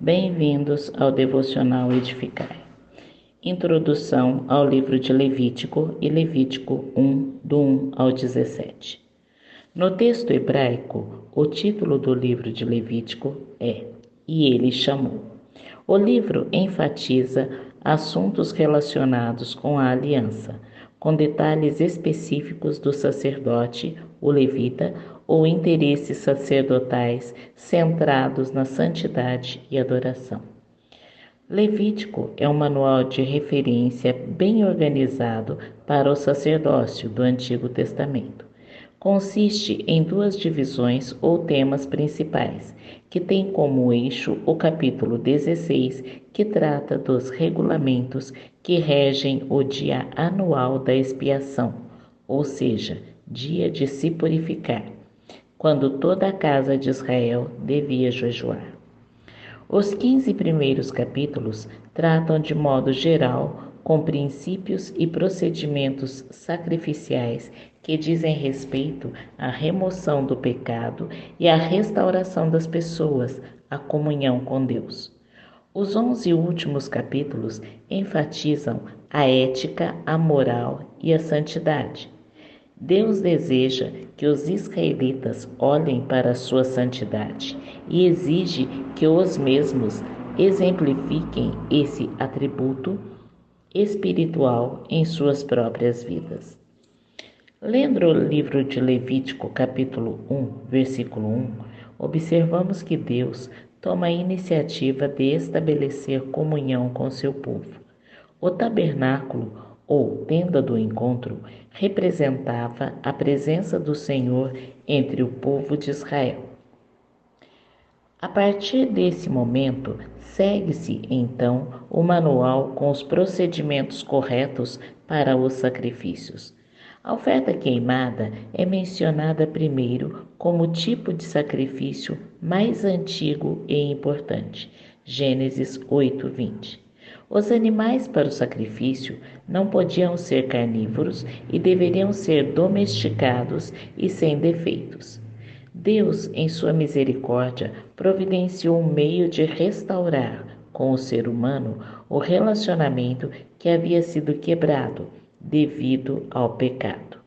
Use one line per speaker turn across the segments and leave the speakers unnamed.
Bem-vindos ao Devocional Edificai. Introdução ao livro de Levítico e Levítico 1, do 1 ao 17. No texto hebraico, o título do livro de Levítico é E ele chamou. O livro enfatiza assuntos relacionados com a aliança, com detalhes específicos do sacerdote, o levita, ou interesses sacerdotais centrados na santidade e adoração. Levítico é um manual de referência bem organizado para o sacerdócio do Antigo Testamento. Consiste em duas divisões ou temas principais, que tem como eixo o capítulo 16, que trata dos regulamentos que regem o dia anual da expiação, ou seja, dia de se purificar quando toda a casa de Israel devia jejuar. Os 15 primeiros capítulos tratam de modo geral com princípios e procedimentos sacrificiais que dizem respeito à remoção do pecado e à restauração das pessoas à comunhão com Deus. Os onze últimos capítulos enfatizam a ética, a moral e a santidade. Deus deseja que os israelitas olhem para a sua santidade e exige que os mesmos exemplifiquem esse atributo espiritual em suas próprias vidas. Lendo o livro de Levítico, capítulo 1, versículo 1, observamos que Deus toma a iniciativa de estabelecer comunhão com seu povo. O tabernáculo ou tenda do encontro, representava a presença do Senhor entre o povo de Israel. A partir desse momento, segue-se então o manual com os procedimentos corretos para os sacrifícios. A oferta queimada é mencionada primeiro como tipo de sacrifício mais antigo e importante. Gênesis 8, 20. Os animais para o sacrifício não podiam ser carnívoros e deveriam ser domesticados e sem defeitos. Deus, em sua misericórdia, providenciou um meio de restaurar com o ser humano o relacionamento que havia sido quebrado devido ao pecado.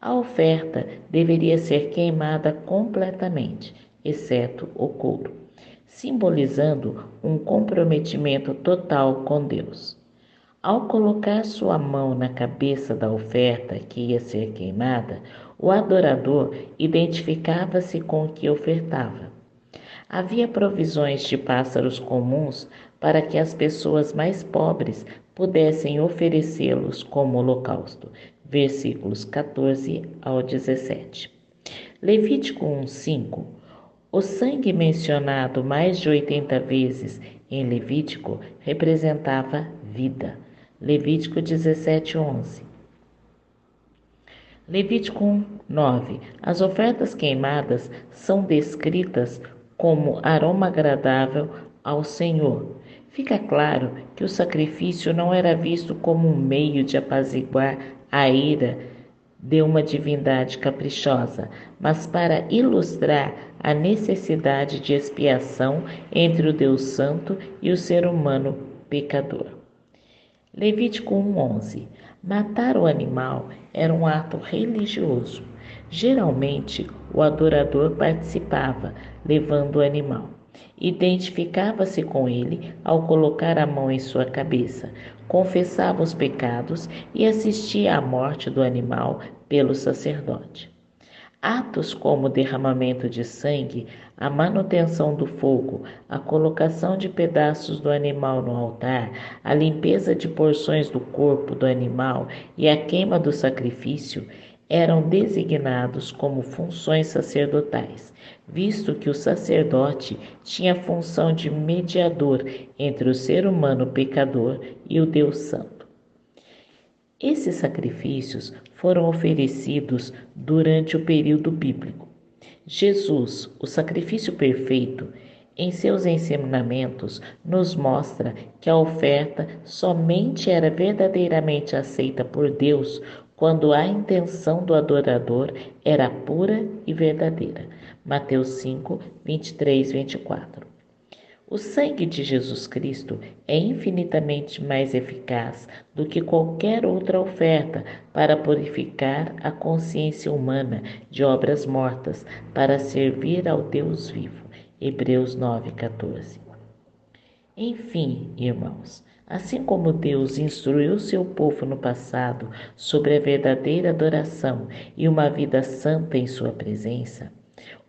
A oferta deveria ser queimada completamente, exceto o couro simbolizando um comprometimento total com Deus. Ao colocar sua mão na cabeça da oferta que ia ser queimada, o adorador identificava-se com o que ofertava. Havia provisões de pássaros comuns para que as pessoas mais pobres pudessem oferecê-los como holocausto. Versículos 14 ao 17. Levítico 1:5 o sangue mencionado mais de 80 vezes em Levítico representava vida. Levítico 17, 11. Levítico 1, 9. As ofertas queimadas são descritas como aroma agradável ao Senhor. Fica claro que o sacrifício não era visto como um meio de apaziguar a ira de uma divindade caprichosa, mas para ilustrar a necessidade de expiação entre o Deus Santo e o ser humano pecador. Levítico 1:11. Matar o animal era um ato religioso. Geralmente, o adorador participava, levando o animal. Identificava-se com ele ao colocar a mão em sua cabeça, confessava os pecados e assistia à morte do animal pelo sacerdote. Atos como o derramamento de sangue, a manutenção do fogo, a colocação de pedaços do animal no altar, a limpeza de porções do corpo do animal e a queima do sacrifício eram designados como funções sacerdotais, visto que o sacerdote tinha a função de mediador entre o ser humano pecador e o Deus Santo. Esses sacrifícios foram oferecidos durante o período bíblico. Jesus, o sacrifício perfeito, em seus ensinamentos, nos mostra que a oferta somente era verdadeiramente aceita por Deus quando a intenção do adorador era pura e verdadeira. Mateus 5, 23, 24. O sangue de Jesus Cristo é infinitamente mais eficaz do que qualquer outra oferta para purificar a consciência humana de obras mortas para servir ao Deus vivo. Hebreus 9:14. Enfim, irmãos, assim como Deus instruiu seu povo no passado sobre a verdadeira adoração e uma vida santa em sua presença,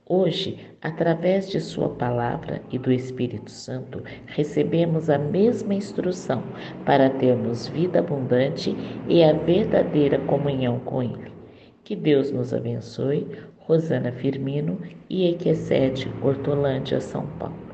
Hoje, através de Sua palavra e do Espírito Santo, recebemos a mesma instrução para termos vida abundante e a verdadeira comunhão com Ele. Que Deus nos abençoe. Rosana Firmino e Equecete, Hortolândia, São Paulo.